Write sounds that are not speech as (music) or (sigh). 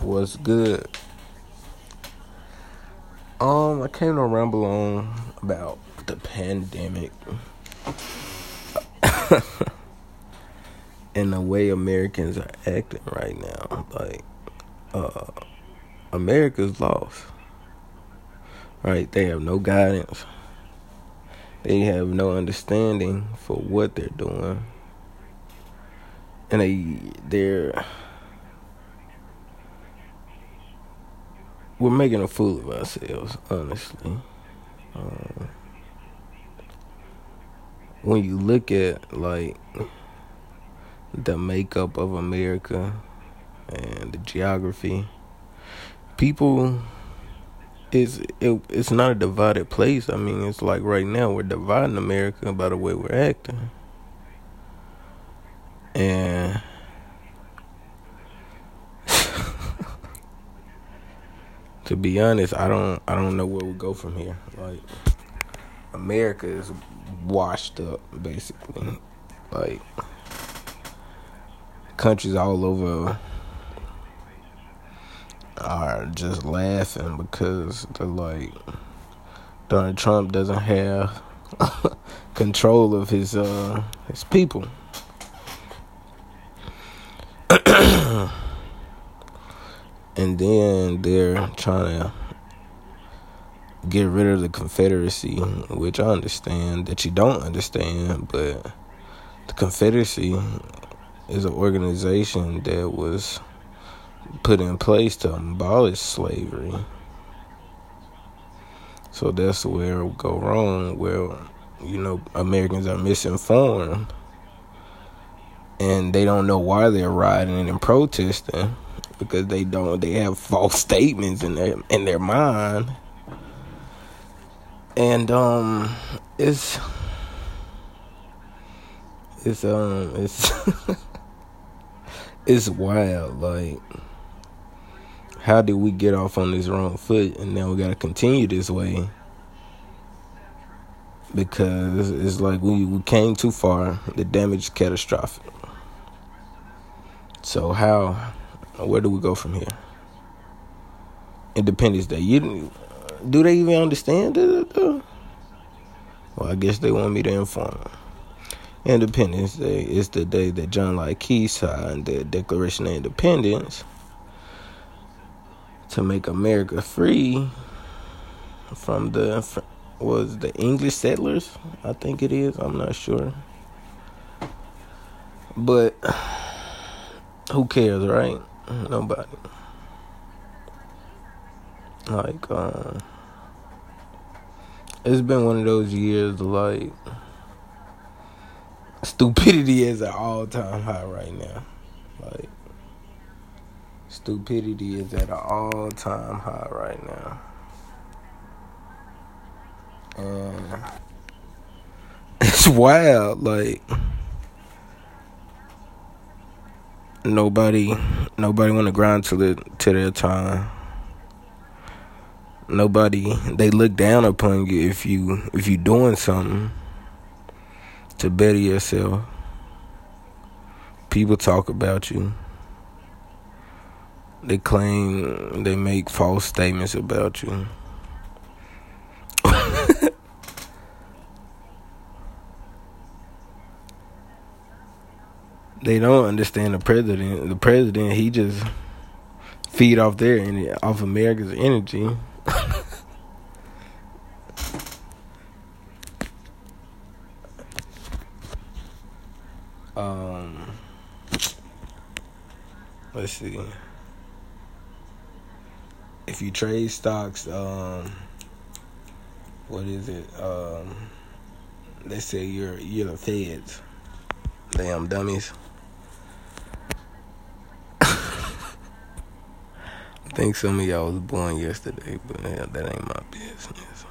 What's good? Um, I came to ramble on about the pandemic and the way Americans are acting right now. Like, uh, America's lost. Right? They have no guidance. They have no understanding for what they're doing. And they they're we're making a fool of ourselves, honestly. Um, when you look at like the makeup of America and the geography, people it's it, it's not a divided place. I mean, it's like right now we're dividing America by the way we're acting, and to be honest, I don't I don't know where we go from here. Like America is washed up basically. Like countries all over are just laughing because they're like Donald Trump doesn't have (laughs) control of his uh his people. (clears throat) and then they're trying to get rid of the Confederacy, which I understand that you don't understand, but the Confederacy is an organization that was put in place to abolish slavery. So that's where it go wrong, where you know Americans are misinformed and they don't know why they're rioting and protesting because they don't they have false statements in their in their mind. And um it's it's um it's (laughs) it's wild like how did we get off on this wrong foot and now we got to continue this way? Because it's like we, we came too far. The damage is catastrophic. So how where do we go from here? Independence Day. You do they even understand it? Well, I guess they want me to inform them. Independence Day is the day that John Locke Key signed the Declaration of Independence to make America free from the was the English settlers. I think it is. I'm not sure, but who cares, right? Nobody. Like, um, it's been one of those years like stupidity is at all time high right now. Like, stupidity is at an all time high right now. And it's wild, like nobody nobody want to grind to the to their time. Nobody they look down upon you if you if you doing something to better yourself. People talk about you. They claim they make false statements about you they don't understand the president. The president, he just feed off their off America's energy. (laughs) um, let's see. If you trade stocks, um, what is it? Um, let's say you're you're the feds. Damn dummies. Think some of y'all was born yesterday, but that ain't my business.